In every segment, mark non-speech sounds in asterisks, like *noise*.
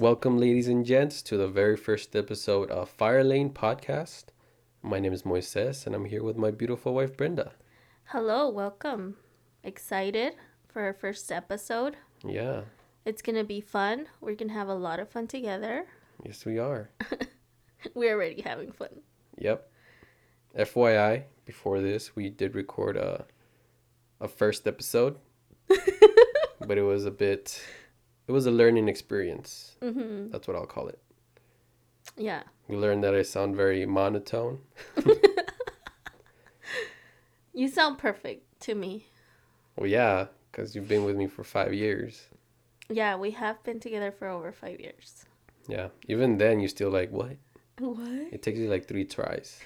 Welcome, ladies and gents, to the very first episode of Fire Lane Podcast. My name is Moises, and I'm here with my beautiful wife, Brenda. Hello, welcome. Excited for our first episode. Yeah, It's gonna be fun. We're gonna have a lot of fun together. yes, we are. *laughs* We're already having fun. Yep. FYI, before this, we did record a, a first episode, *laughs* but it was a bit, it was a learning experience. hmm That's what I'll call it. Yeah. We learned that I sound very monotone. *laughs* You sound perfect to me. Well, yeah, because you've been with me for five years. Yeah, we have been together for over five years. Yeah. Even then, you still like, what? What? It takes you like three tries.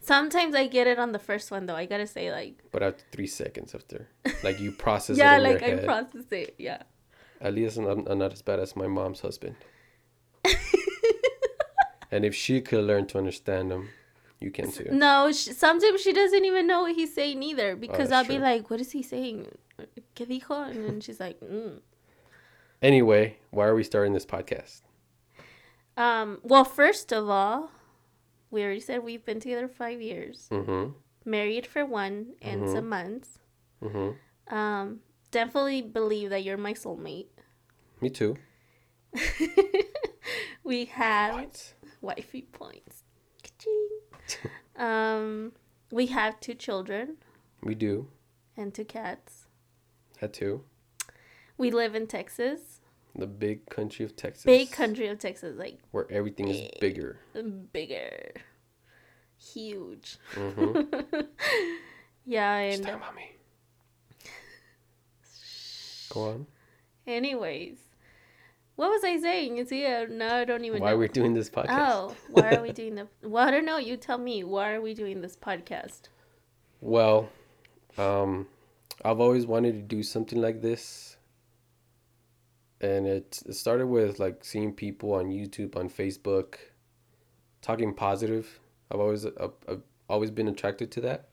Sometimes I get it on the first one though. I gotta say like But after three seconds after, like you *laughs* process Yeah, it in like I head. process it. Yeah. At least I'm, I'm not as bad as my mom's husband. *laughs* and if she could learn to understand him, you can too. No, sh sometimes she doesn't even know what he's saying either because I'll Oh, that's be like, "What is he saying? ¿Qué dijo?" And then she's like, mm. Anyway, why are we starting this podcast? Um, well, first of all, we already said we've been together five years, Mm-hmm. married for one and Mhm. some months. Mm-hmm. Um, definitely believe that you're my soulmate. Me too. *laughs* we have Points. wifey points. *laughs* Um, we have two children We do. and two cats. Had two. We live in Texas, The big country of Texas. big country of Texas, like Where everything is bigger. bigger, huge. Mm-hmm. *laughs* yeah, and Stop, mommy. Go on. Anyways, what was I saying? You see, uh, now I don't even Why know. we're doing this podcast? Oh, why are we doing the? *laughs* Well, I don't know. You tell me. Why are we doing this podcast? Well, um, I've always wanted to do something like this. And it, it started with like seeing people on YouTube, on Facebook, talking positive. I've always uh, I've always been attracted to that.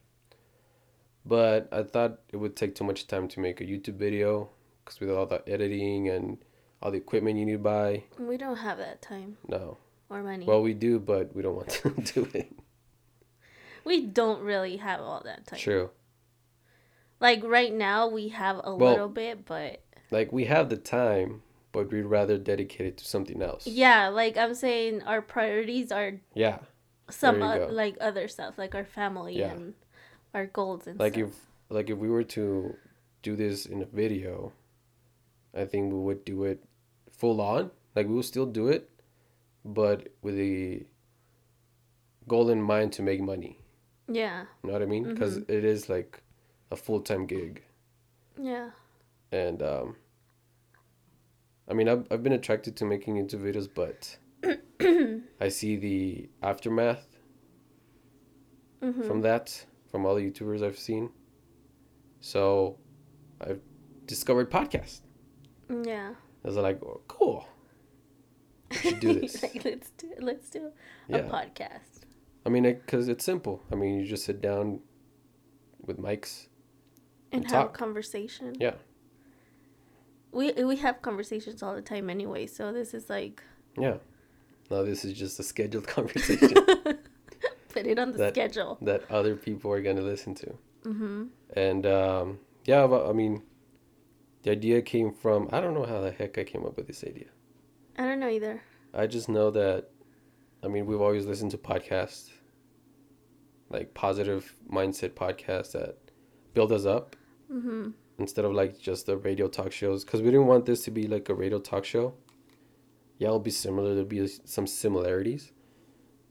But I thought it would take too much time to make a YouTube video because with all the editing and all the equipment you need to buy, We don't have that time no. or money. Well, we do, but we don't want to *laughs* do it. we don't really have all that time. True. Like right now, we have a Well- little bit, but Like we have the time, but we'd rather dedicate it to something else. yeah, like I'm saying, our priorities are Yeah. some o- like other stuff, like our family Yeah. and our goals and stuff. Like stuff. if like if we were to do this in a video, I think we would do it full on. Like we will still do it, but with the goal in mind to make money. yeah, You know what I mean? Because Mm-hmm. it is like a full time gig, yeah, and um, I mean I've I've been attracted to making YouTube videos, but *coughs* I see the aftermath hmm from that from all the YouTubers I've seen. So I've discovered podcast. Yeah. I was like, oh, cool. We should do *laughs* this. like, let's do let's do a yeah. podcast. I mean, because it's simple. I mean, you just sit down with mics. and And have talk. a conversation. Yeah. We we have conversations all the time anyway, so this is like Yeah. No, this is just a scheduled *laughs* conversation *laughs* put it on the That- schedule. that other people are going to listen to. Mm-hmm. And um, yeah, but, I mean, the idea came from, I don't know how the heck I came up with this idea. I don't know either. I just know that, I mean, we've always listened to podcasts, like positive mindset podcasts that build us up Mm-hmm. instead of like just the radio talk shows. Because we didn't want this to be like a radio talk show. Yeah, it'll be similar. There'll be some similarities.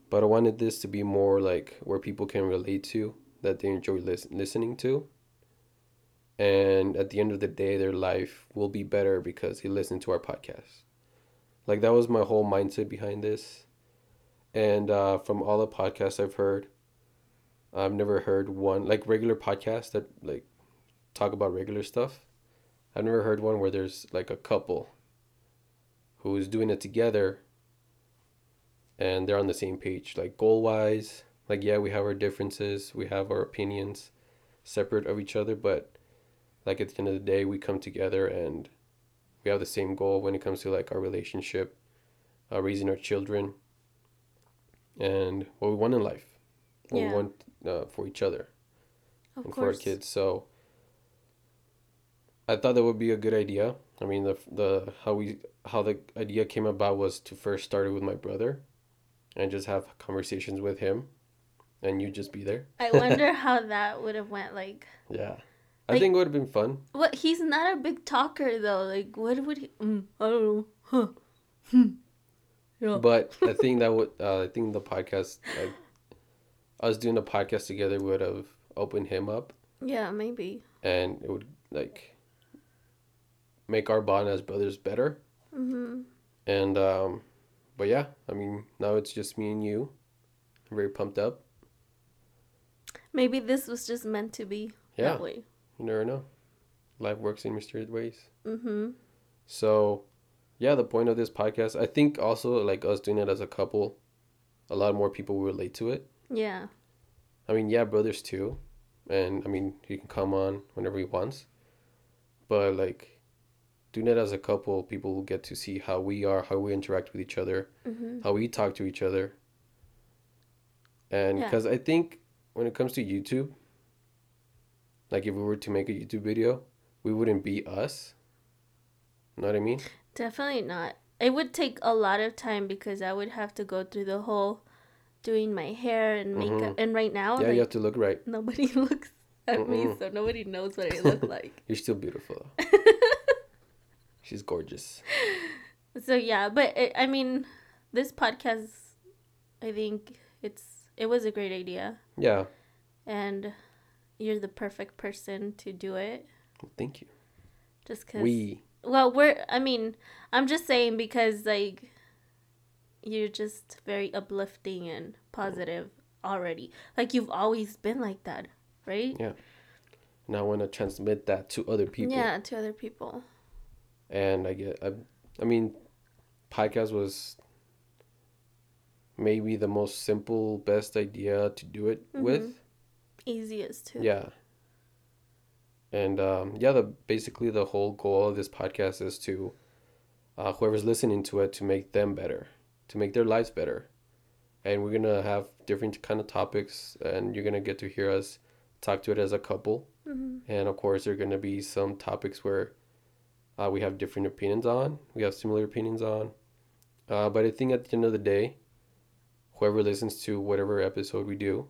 But I wanted this to be more like where people can relate to, that they enjoy lis- listening to. And at the end of the day, their life will be better because they listened to our podcast. Like that was my whole mindset behind this. And uh, from all the podcasts I've heard, I've never heard one like regular podcasts that like talk about regular stuff. I've never heard one where there's like a couple who's doing it together and they're on the same page, like goal wise. Like, yeah, we have our differences, we have our opinions separate of each other, but like at the end of the day, we come together and we have the same goal when it comes to like our relationship, uh, raising our children, and what we want in life, what Yeah. we want uh, for each other Of and for our kids. So I thought that would be a good idea. I mean, the the how we how the idea came about was to first start it with my brother, and just have conversations with him, and you just be there. I wonder *laughs* how that would have went. Like, Yeah, I think it would have been fun. what? He's not a big talker though. Like, what would he? Mm, I don't know. Huh. Hmm. Yeah. But I *laughs* think that would uh, I think the podcast like us doing the podcast together would have opened him up, yeah, maybe. and it would like make our bond as brothers better. hmm And um, but yeah, I mean now it's just me and you. I'm very pumped up. Maybe this was just meant to be Yeah, that way. You never know. Life works in mysterious ways. Mm-hmm. So, yeah, the point of this podcast, I think also like us doing it as a couple, a lot more people will relate to it. Yeah. I mean, yeah, brothers too. And I mean, he can come on whenever he wants. But like doing it as a couple, people will get to see how we are, how we interact with each other, Mm-hmm. how we talk to each other. And Yeah. because I think when it comes to YouTube, like if we were to make a YouTube video, we wouldn't be us. You know what I mean? Definitely not. It would take a lot of time because I would have to go through the whole doing my hair and mm-hmm. makeup. And right now, Yeah, like, you have to look right. nobody *laughs* looks at me, Mm-mm. so nobody knows what I look *laughs* like. You're still beautiful. *laughs* She's gorgeous. so yeah, but it, I mean, this podcast, I think it's it was a great idea, Yeah. and you're the perfect person to do it. Thank you. Just because We. Well, we're. I mean, I'm just saying because like, you're just very uplifting and positive already. Like you've always been like that, right? Yeah. And I want to transmit that to other people. Yeah, to other people. And I get, I, I mean, podcast was maybe the most simple, best idea to do it mm-hmm. with. Easiest too. Yeah. And um, yeah, the basically the whole goal of this podcast is to uh, whoever's listening to it to make them better, to make their lives better, and we're gonna have different kind of topics, and you're gonna get to hear us talk to it as a couple, hmm and of course there are gonna be some topics where uh, we have different opinions on, we have similar opinions on, uh, but I think at the end of the day, whoever listens to whatever episode we do,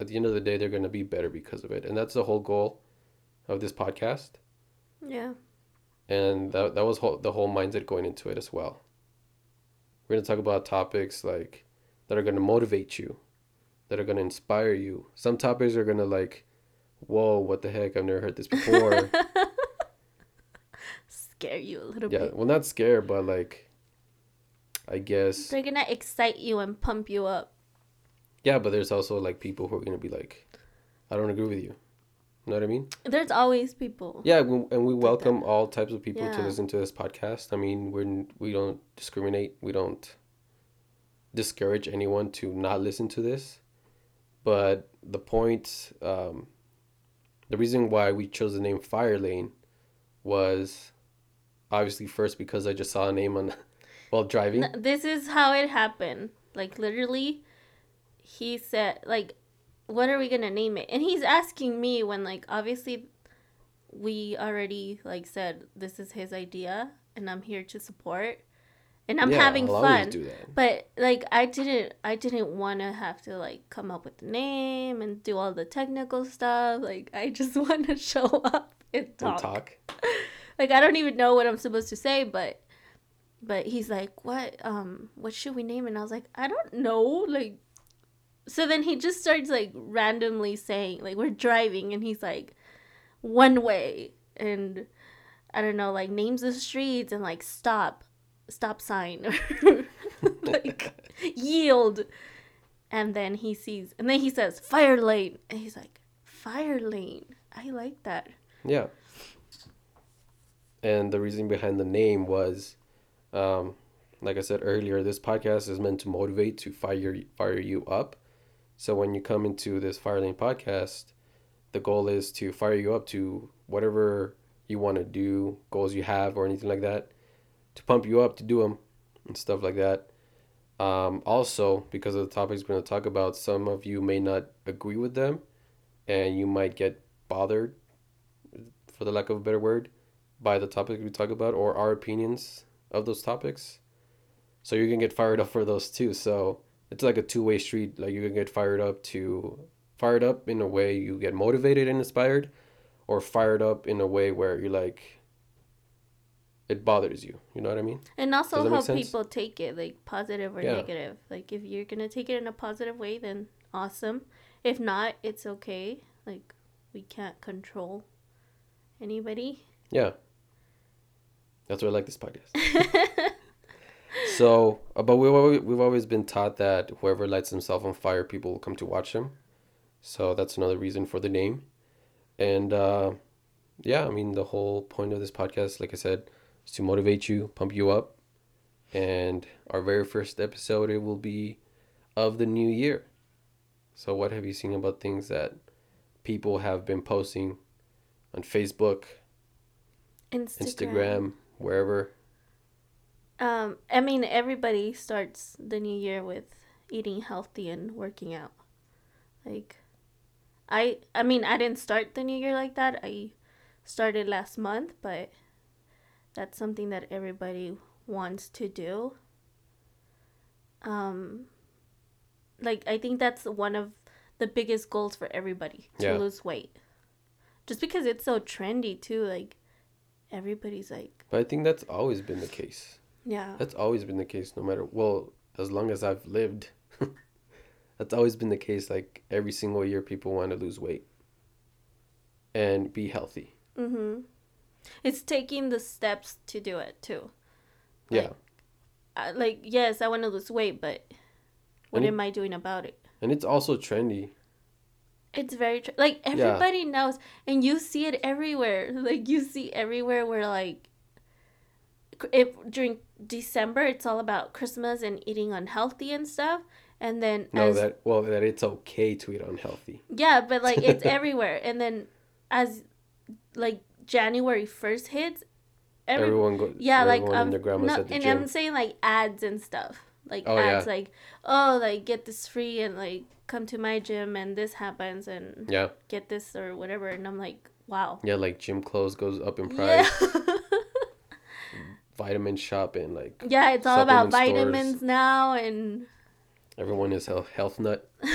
at the end of the day they're gonna be better because of it, and that's the whole goal of this podcast Yeah. and that, that was whole, the whole mindset going into it as well we're going to talk about topics like that are going to motivate you that are going to inspire you some topics are going to like whoa what the heck i've never heard this before *laughs* Scare you a little yeah bit. Yeah, well not scare but like i guess They're gonna excite you and pump you up. Yeah but there's also like people who are going to be like i don't agree with you you know what i mean There's always people. Yeah, we, and we welcome all types of people to listen to this podcast. I mean, we're we don't discriminate. We don't discourage anyone to not listen to this. But the point, um, the reason why we chose the name Fire Lane was obviously first because I just saw a name on *laughs* while driving. This is how it happened. Like literally, he said like, "What are we gonna name it?" And he's asking me when like obviously, we already like said this is his idea and I'm here to support, and I'm Yeah, having I'll fun. But like I didn't I didn't want to have to like come up with the name and do all the technical stuff. Like I just *laughs* want to show up and And talk. talk. *laughs* Like I don't even know what I'm supposed to say, but but he's like, "What um what should we name?" it? And I was like, "I don't know." Like so then he just starts like randomly saying like we're driving and he's like one way. And I don't know like names of streets and like stop stop sign. Or *laughs* like *laughs* yield. And then he sees and then he says fire lane. And he's like fire lane? I like that. Yeah. And the reason behind the name was, um, like I said earlier, this podcast is meant to motivate, to fire fire you up. So when you come into this Fire Lane podcast, the goal is to fire you up to whatever you want to do, goals you have, or anything like that, to pump you up to do them and stuff like that. Um, also, because of the topics we're going to talk about, some of you may not agree with them and you might get bothered, for the lack of a better word, by the topic we talk about or our opinions of those topics. So you're going to get fired up for those too. So it's like a two way street. Like you can get fired up to fired up in a way you get motivated and inspired, or fired up in a way where you're like it bothers you. You know what I mean? And also how people take it, like positive or Yeah. negative. Like if you're gonna take it in a positive way, then awesome. If not, it's okay. Like we can't control anybody. Yeah. That's why I like this podcast. *laughs* So, but we've always, we've always been taught that whoever lights himself on fire, people will come to watch him. So that's another reason for the name. And uh, yeah, I mean, the whole point of this podcast, like I said, is to motivate you, pump you up. And our very first episode, it will be of the new year. So, what have you seen about things that people have been posting on Facebook, Instagram. Instagram, wherever? Um, I mean, everybody starts the new year with eating healthy and working out. Like, I, I mean, I didn't start the new year like that. I started last month, but that's something that everybody wants to do. Um, like I think that's one of the biggest goals for everybody to Yeah. lose weight. Just because it's so trendy too, like everybody's like, But I think that's always been the case. Yeah. That's always been the case, no matter well, as long as I've lived. *laughs* that's always been the case. Like every single year, people want to lose weight and be healthy. Mm-hmm. It's taking the steps to do it too. Yeah, Uh, like, yes, I want to lose weight, but what it- am I doing about it? and it's also trendy. It's very tr- like everybody knows, and you see it everywhere. *laughs* Like you see everywhere where like, if during December it's all about Christmas and eating unhealthy and stuff, and then No, as that well, that it's okay to eat unhealthy. Yeah, but like it's *laughs* everywhere. And then as like January first hits, every, everyone go. yeah, like um, no, at the and gym. I'm saying like ads and stuff. Like Oh, ads yeah. like oh like get this free and like come to my gym and this happens and yeah, get this or whatever and I'm like wow. yeah, like gym clothes goes up in price. Yeah. *laughs* Vitamin shop and like yeah, it's all about Supplement stores. vitamins now and everyone is health health nut. *laughs*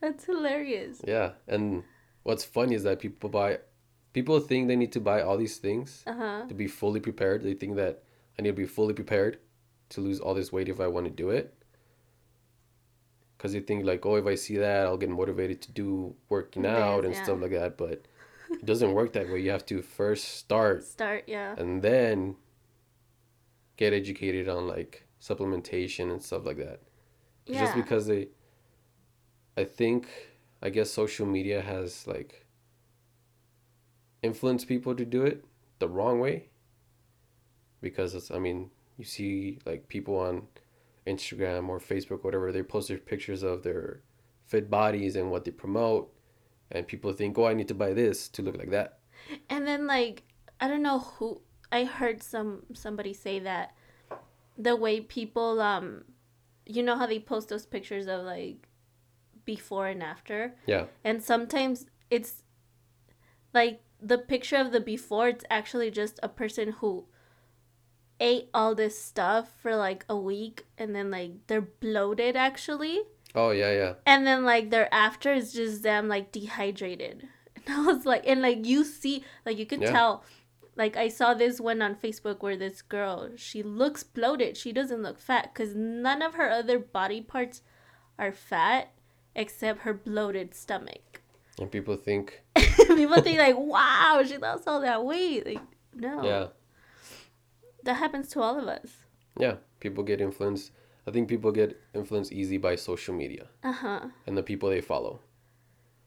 that's hilarious. Yeah, and what's funny is that people buy, people think they need to buy all these things Uh huh. to be fully prepared. They think that I need to be fully prepared to lose all this weight if I want to do it. Because they think like, oh, if I see that, I'll get motivated to do working out and yeah. stuff like that. But it doesn't work that way. You have to first start Start yeah. and then get educated on like supplementation and stuff like that. Yeah. Just because they, I think, I guess social media has like influenced people to do it the wrong way. Because it's, I mean, you see like people on Instagram or Facebook, whatever, they post their pictures of their fit bodies and what they promote. And people think, oh, I need to buy this to look like that. And then like I don't know who I heard some somebody say that the way people um you know how they post those pictures of like before and after Yeah. and sometimes it's like the picture of the before it's actually just a person who ate all this stuff for like a week and then like they're bloated actually Oh, yeah, yeah. and then like their after is just them like dehydrated *laughs* and i was like and like you see like you could Yeah. tell like i saw this one on facebook where this girl she looks bloated she doesn't look fat because none of her other body parts are fat except her bloated stomach And people think, *laughs* people think like wow she lost all that weight like no yeah. that happens to all of us Yeah, people get influenced. I think people get influenced easy by social media uh-huh and the people they follow,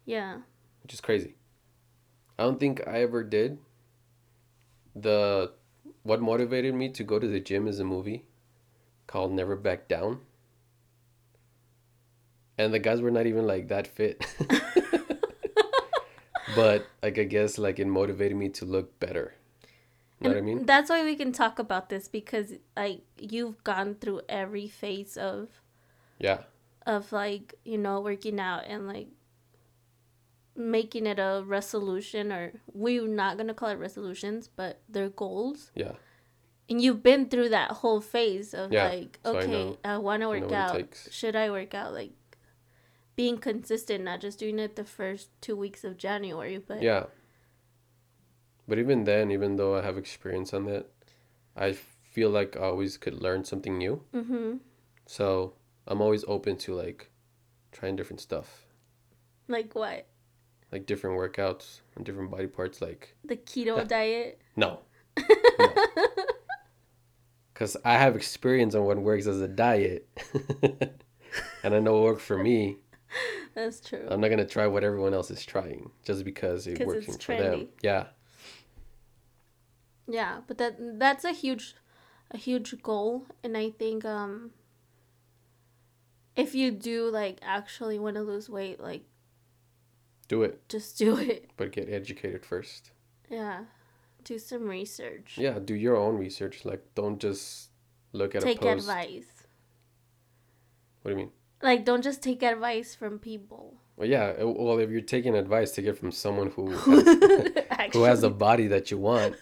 yeah which is crazy. I don't think I ever did. The what motivated me to go to the gym is a movie called Never Back Down. And the guys were not even like that fit. *laughs* *laughs* but like I guess like it motivated me to look better. You know what I mean? That's why we can talk about this because like you've gone through every phase of Yeah. of like you know working out and like making it a resolution or we're not gonna call it resolutions but they're goals Yeah. and you've been through that whole phase of Yeah, like so I okay i, want to work it out should i work out like being consistent not just doing it the first two weeks of january but Yeah. But even then, even though I have experience on that, I feel like I always could learn something new. mm-hmm. So I'm always open to like trying different stuff, like what? Like different workouts and different body parts. Like the keto diet? No, *laughs* because I have experience on what works as a diet, *laughs* and I know what worked for me. that's true. I'm not gonna try what everyone else is trying just because it works for them. Yeah, Yeah, but that that's a huge a huge goal and I think um if you do like actually want to lose weight, like do it, just do *laughs* it. but get educated first. Yeah. Do some research. Yeah, do your own research. Like, don't just look at take advice. What do you mean? Like don't just take advice from people. Well, yeah. uh, Well, if you're taking advice, take it from someone who *laughs* has, *laughs* who has a body that you want.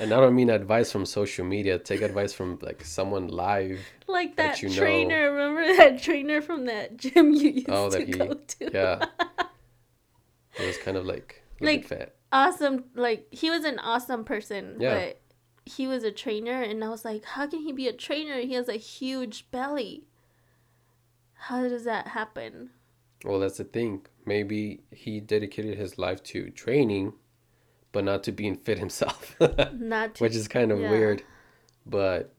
And I don't mean advice from social media. Take advice from like someone live. like that that, you know. trainer, remember that trainer from that *laughs* gym you used Oh, to that he- go to? Yeah. *laughs* It was kind of like Like- fat. awesome like he was an awesome person Yeah. but he was a trainer and i was like how can he be a trainer he has a huge belly how does that happen Well, that's the thing. Maybe he dedicated his life to training, but not to being fit himself, *laughs* not to, which is kind of yeah. weird. But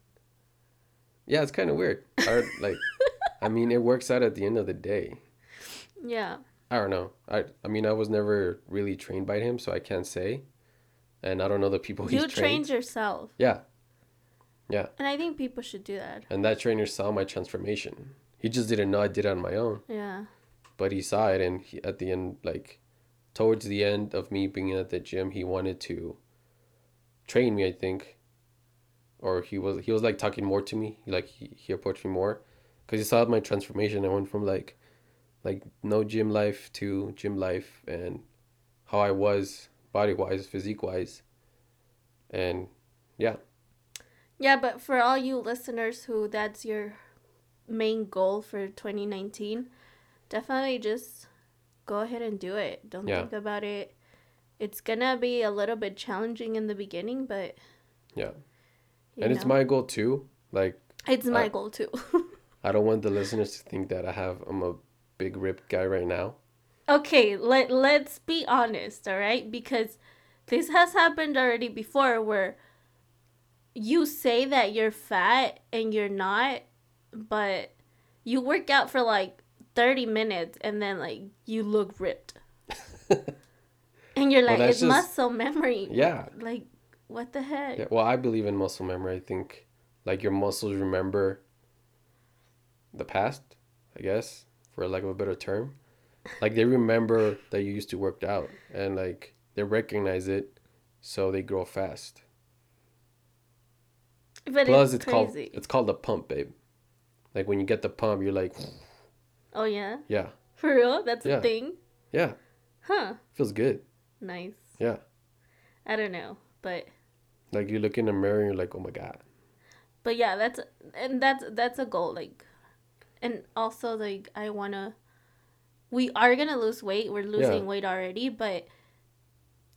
yeah, it's kind of weird. I, like, I mean, it works out at the end of the day. yeah I don't know. I I mean, I was never really trained by him, so I can't say. And I don't know the people he's you trained. trained yourself Yeah, Yeah. and i think people should do that and that trainer saw my transformation. He just didn't know I did it on my own, yeah but he saw it, and he, at the end, like towards the end of me being at the gym, he wanted to train me. I think, or he was he was like talking more to me. Like he, he approached me more, because he saw my transformation. I went from like like no gym life to gym life, and how I was body wise, physique wise, and yeah, yeah but for all you listeners who that's your main goal for 2019 definitely just go ahead and do it don't Yeah. think about it it's gonna be a little bit challenging in the beginning but Yeah. and it's my goal too. Like It's my I- goal too. *laughs* I don't want the listeners to think that I have I'm a big ripped guy right now. okay, let let's be honest, all right? Because this has happened already before where you say that you're fat and you're not, but you work out for like 30 minutes and then like you look ripped. *laughs* and you're like that's it's just- muscle memory. Yeah. Like what the heck? Yeah, well, I believe in muscle memory. I think like your muscles remember the past, I guess, for lack of a better term. Like they remember that you used to work out and like they recognize it so they grow fast. But Plus it's it's called it's called the pump, babe. Like when you get the pump, you're like, Oh yeah? yeah. For real? That's Yeah. a thing? Yeah, Huh. feels good. Nice. Yeah. I don't know, but Like you look in the mirror and you're like, "Oh my god." but yeah that's and that's that's a goal like and also like i want to we are gonna lose weight we're losing Yeah. weight already but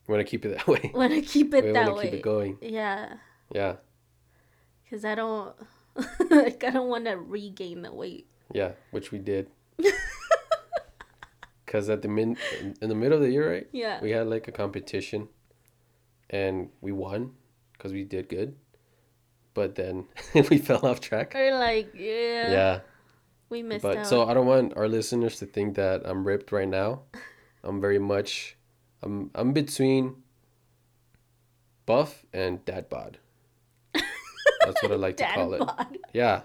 want to keep it that *laughs* way. want to keep it we that want to way keep it going. yeah Yeah. because i don't *laughs* like i don't want to regain the weight Yeah, which we did. *laughs* Cuz at the min in the middle of the year, right? yeah We had like a competition and we won cuz we did good. But then *laughs* we fell off track. or like yeah, Yeah. we missed But out so I don't want our listeners to think that I'm ripped right now. *laughs* I'm very much I'm I'm between buff and dad bod. That's what I like to call it. bod. Yeah.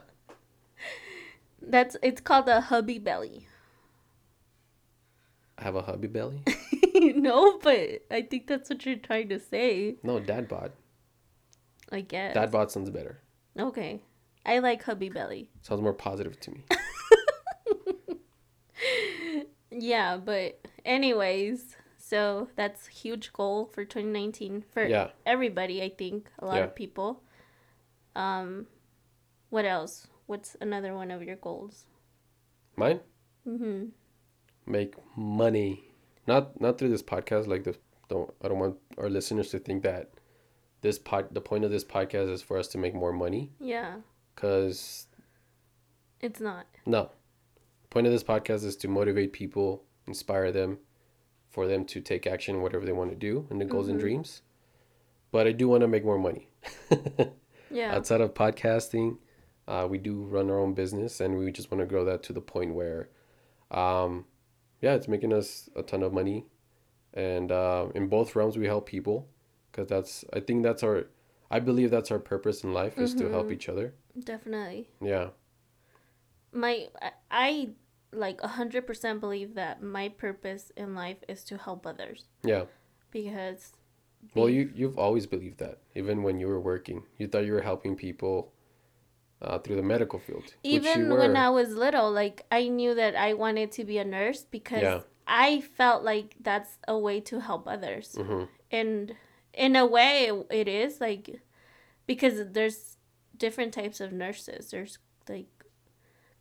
That's it's called a hubby belly I have a hubby belly. *laughs* no, but I think that's what you're trying to say. No, dad bod. I guess. Dad bod sounds better. Okay. I like hubby belly. Sounds more positive to me. *laughs* Yeah, but anyways, so that's a huge goal for 2019 for Yeah. everybody, I think, a lot Yeah. of people. Um what else? What's another one of your goals? Mine? Mhm. Make money. Not not through this podcast. Like the don't I don't want our listeners to think that this pod the point of this podcast is for us to make more money. Yeah, Cause it's not. no. Point of this podcast is to motivate people, inspire them, for them to take action whatever they want to do and the goals and Mhm. dreams. But I do want to make more money. *laughs* Yeah. outside of podcasting uh, we do run our own business and we just want to grow that to the point where um, yeah it's making us a ton of money. And uh, in both realms we help people because that's i think that's our i believe that's our purpose in life is to help Mhm. each other. Definitely. yeah. My I, I like 100% believe that my purpose in life is to help others. Yeah. Because well you you've always believed that even when you were working. You thought you were helping people uh, through the medical field even when I was little, like I knew that I wanted to be a nurse because Yeah. I felt like that's a way to help others. hmm And in a way it is like because there's different types of nurses. There's like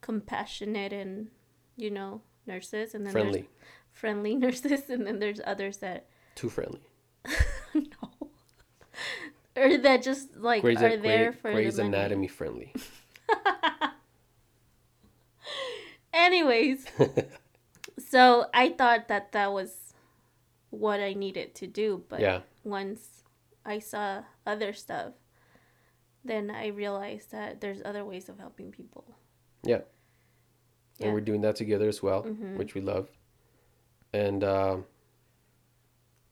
compassionate and you know, nurses and then friendly friendly *laughs* nurses and then there's others that too friendly. *laughs* *laughs* or that just like Grey's, are there Grey- for Grey's the money. anatomy friendly *laughs* Anyways, *laughs* so I thought that that was what I needed to do, but yeah once I saw other stuff, then I realized that there's other ways of helping people. Yeah. Yeah. and we're doing that together as well, Mhm. which we love. And um,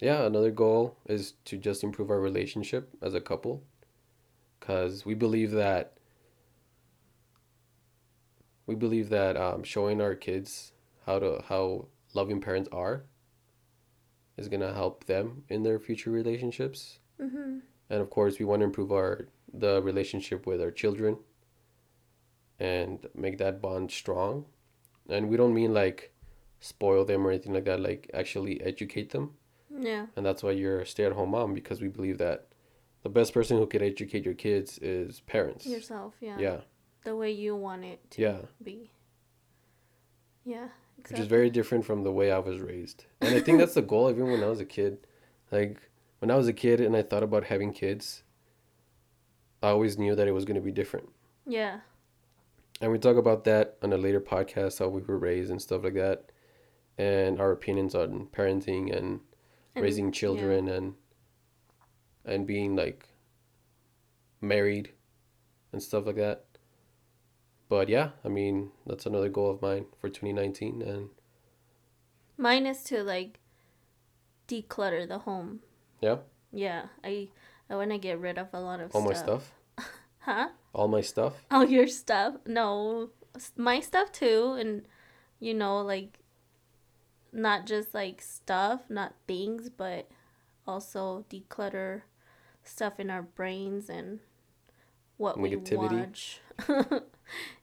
yeah, another goal is to just improve our relationship as a couple, because we believe that we believe that um, showing our kids how to how loving parents are is gonna help them in their future relationships. Mm-hmm. And of course, we want to improve our the relationship with our children and make that bond strong. And we don't mean like spoil them or anything like that, like actually educate them. Yeah. And that's why you're a stay-at-home mom because we believe that the best person who can educate your kids is parents. Yourself, yeah. Yeah. The way you want it to Yeah. be. Yeah. Which is very different from the way I was raised. And I think that's the goal even when I was a kid. Like when I was a kid and I thought about having kids, I always knew that it was going to be different. yeah. And we talk about that on a later podcast, how we were raised and stuff like that, and our opinions on parenting and, And- raising yeah. children and and being like married and stuff like that. But yeah, I mean that's another goal of mine for 2019, and Mine is to like declutter the home. yeah, Yeah. I I want to get rid of a lot of all stuff. my stuff, *laughs* Huh? all my stuff. all your stuff no my stuff too and you know like not just like stuff not things but also declutter stuff in our brains and what Negativity. we watch. *laughs*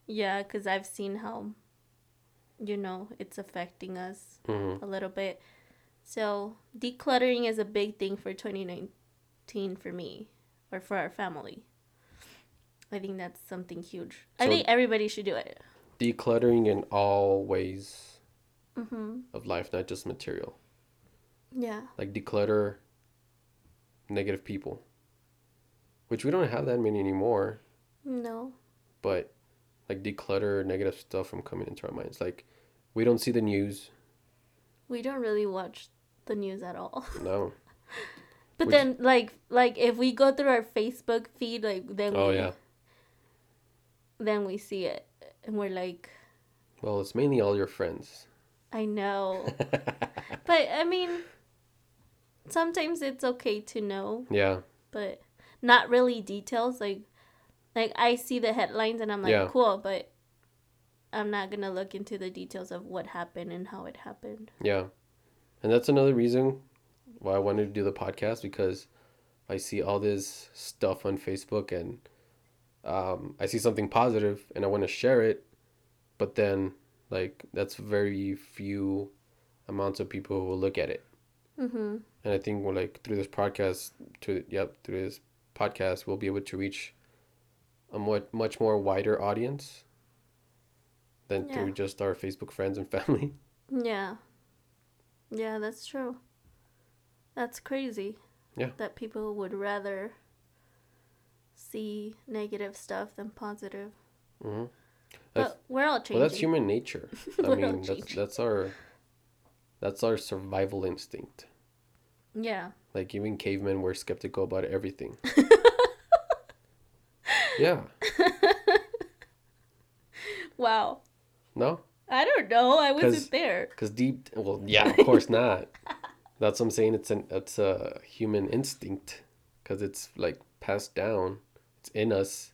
Yeah because i've seen how you know it's affecting us hmm a little bit. So decluttering is a big thing for 2019 for me or for our family. I think that's something huge. I think everybody should do it. Decluttering in all ways mm-hmm. of life, not just material. yeah Like declutter negative people, which we don't have that many anymore. no but like declutter negative stuff from coming into our minds. Like we don't see the news. we don't really watch the news at all *laughs* No. but Would then like like if we go through our facebook feed like then Oh we, yeah. then we see it and we're like Well, it's mainly all your friends. I know *laughs* but i mean sometimes it's okay to know yeah. but not really details like like i see the headlines and i'm like Yeah. cool but i'm not gonna look into the details of what happened and how it happened Yeah. And that's another reason why I wanted to do the podcast because I see all this stuff on Facebook and um, I see something positive and I want to share it, but then like that's very few amounts of people who will look at it. Mm-hmm. And I think we're like through this podcast, to yep, through this podcast, we'll be able to reach a much much more wider audience than Yeah. through just our Facebook friends and *laughs* family. Yeah. Yeah, that's true. That's crazy. Yeah. That people would rather see negative stuff than positive. Hmm But we're all changing. Well, that's human nature. *laughs* I mean, that's that's our that's our survival instinct. Yeah. Like even cavemen were skeptical about everything. *laughs* yeah. *laughs* Wow. No. I don't know. I wasn't there. Because deep, well, yeah, of course not. That's what I'm saying. It's an it's a human instinct, because it's like passed down. It's in us.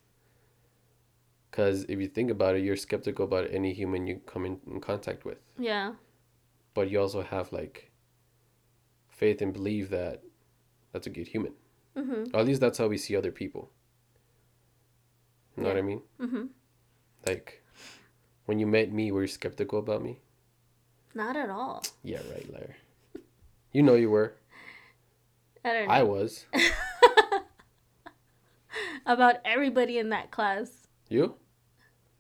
Because if you think about it, you're skeptical about any human you come in, in contact with, Yeah. but you also have like faith and believe that that's a good human. Mm-hmm. Or at least that's how we see other people. You know what I mean? Mm-hmm. Like, when you met me, were you skeptical about me? Not at all. Yeah, right, liar. You know you were. I don't know. I was. *laughs* about everybody in that class. You?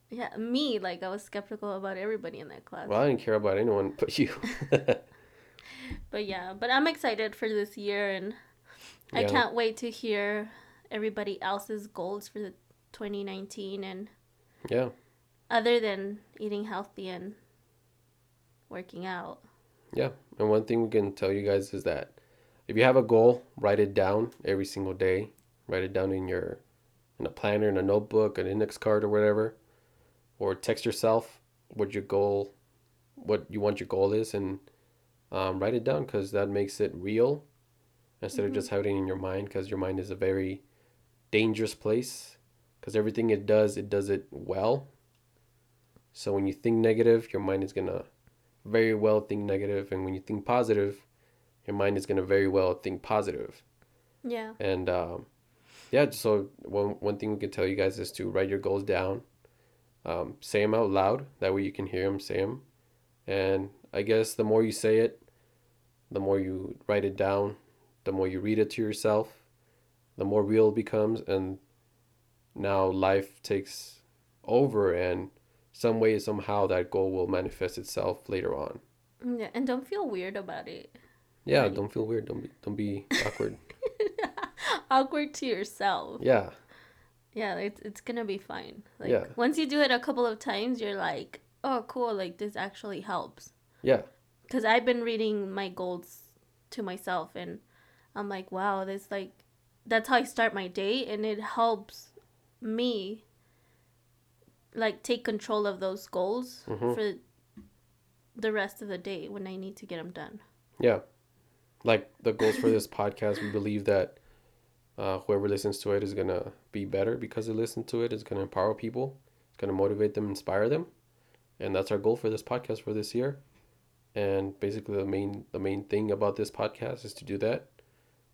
Yeah, me. Like I was skeptical about everybody in that class. Well, I didn't care about anyone *laughs* but you. *laughs* But yeah, but I'm excited for this year, and I can't wait to hear everybody else's goals for the 2019 and yeah, other than eating healthy and working out. yeah. And one thing we can tell you guys is that if you have a goal, write it down every single day. Write it down in your in a planner, in a notebook, an index card, or whatever. Or text yourself what your goal, what you want your goal is, and um, write it down because that makes it real instead of just having it in your mind. Because your mind is a very dangerous place. Because everything it does, it does it well. So when you think negative, your mind is gonna very well think negative, and when you think positive, your mind is gonna very well think positive. Yeah. And um, yeah, so one one thing we can tell you guys is to write your goals down, um, say them out loud. That way you can hear them say them. And I guess the more you say it, the more you write it down, the more you read it to yourself, the more real it becomes. And now life takes over, and some way somehow that goal will manifest itself later on. Yeah, and don't feel weird about it. Yeah, don't feel weird. Don't be don't be *laughs* awkward. *laughs* Awkward to yourself. Yeah, Yeah, it's it's gonna be fine. Like Yeah. once you do it a couple of times, you're like, oh, cool. Like this actually helps. yeah, Because I've been reading my goals to myself, and I'm like, wow, this like, that's how I start my day, and it helps me like take control of those goals Mhm. for the rest of the day when I need to get them done. Yeah. Like the goals for this podcast, we believe that uh, whoever listens to it is going to be better because they listen to it. It's going to empower people, it's going to motivate them, inspire them. And that's our goal for this podcast for this year. And basically the main the main thing about this podcast is to do that.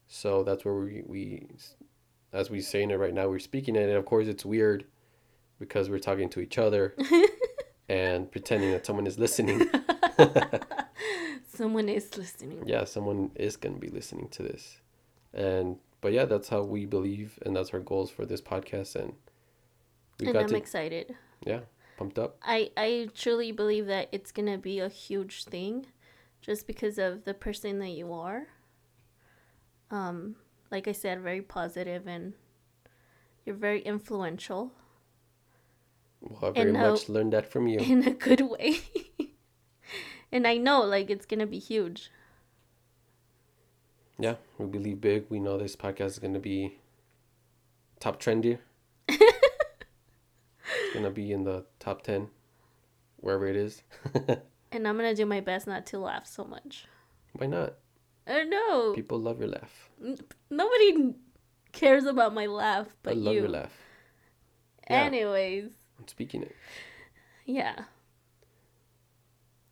So that's where we, we as we saying it right now, we're speaking it. And of course it's weird because we're talking to each other *laughs* and pretending that someone is listening. *laughs* Someone is listening. yeah, someone is going to be listening to this. And but yeah, that's how we believe and that's our goals for this podcast and we and got I'm to excited. yeah, pumped up. I I truly believe that it's gonna be a huge thing, just because of the person that you are. Um, like I said, very positive and you're very influential Well, I very how- much learned that from you. *laughs* in a good way. *laughs* and I know like it's gonna be huge. Yeah, we believe big. We know this podcast is going to be top trendy. it's *laughs* going to be in the top 10 wherever it is. *laughs* And I'm gonna do my best not to laugh so much. Why not? I don't know. People love your laugh. Nobody cares about my laugh but I love you. your laugh. Yeah. Anyways, I'm speaking it. yeah.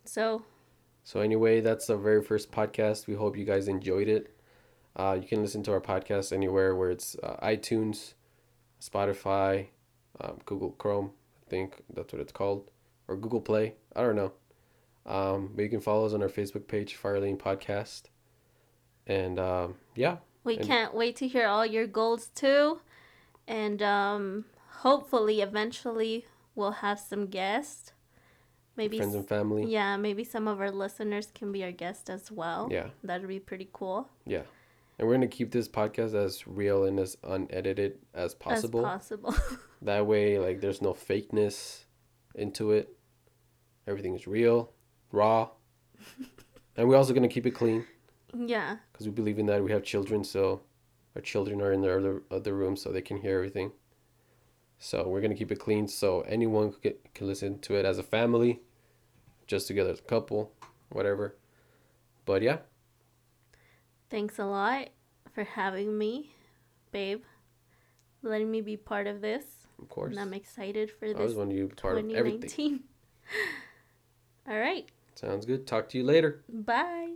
So, So anyway, that's the very first podcast. We hope you guys enjoyed it. Uh, you can listen to our podcast anywhere where it's uh, iTunes, Spotify, um, Google Chrome. I think that's what it's called, or Google Play. I don't know. Um, but you can follow us on our Facebook page, Firelane Podcast. And um, yeah, We And- can't wait to hear all your goals too. And um hopefully eventually we'll have some guests. Maybe friends and family. yeah, maybe some of our listeners can be our guest as well. Yeah. That'd be pretty cool. Yeah. And we're going to keep this podcast as real and as unedited as possible. As possible. *laughs* that way, like, there's no fakeness into it. Everything is real, raw. *laughs* and we're also going to keep it clean yeah. because we believe in that. We have children, so our children are in the other, other room so they can hear everything. So we're going to keep it clean so anyone can, get, can listen to it as a family, just together as a couple, whatever. But yeah, Thanks a lot for having me, babe. Letting me be part of this. of course. And I'm excited for this. I was want you to be part of everything. *laughs* All right. Sounds good. Talk to you later. Bye.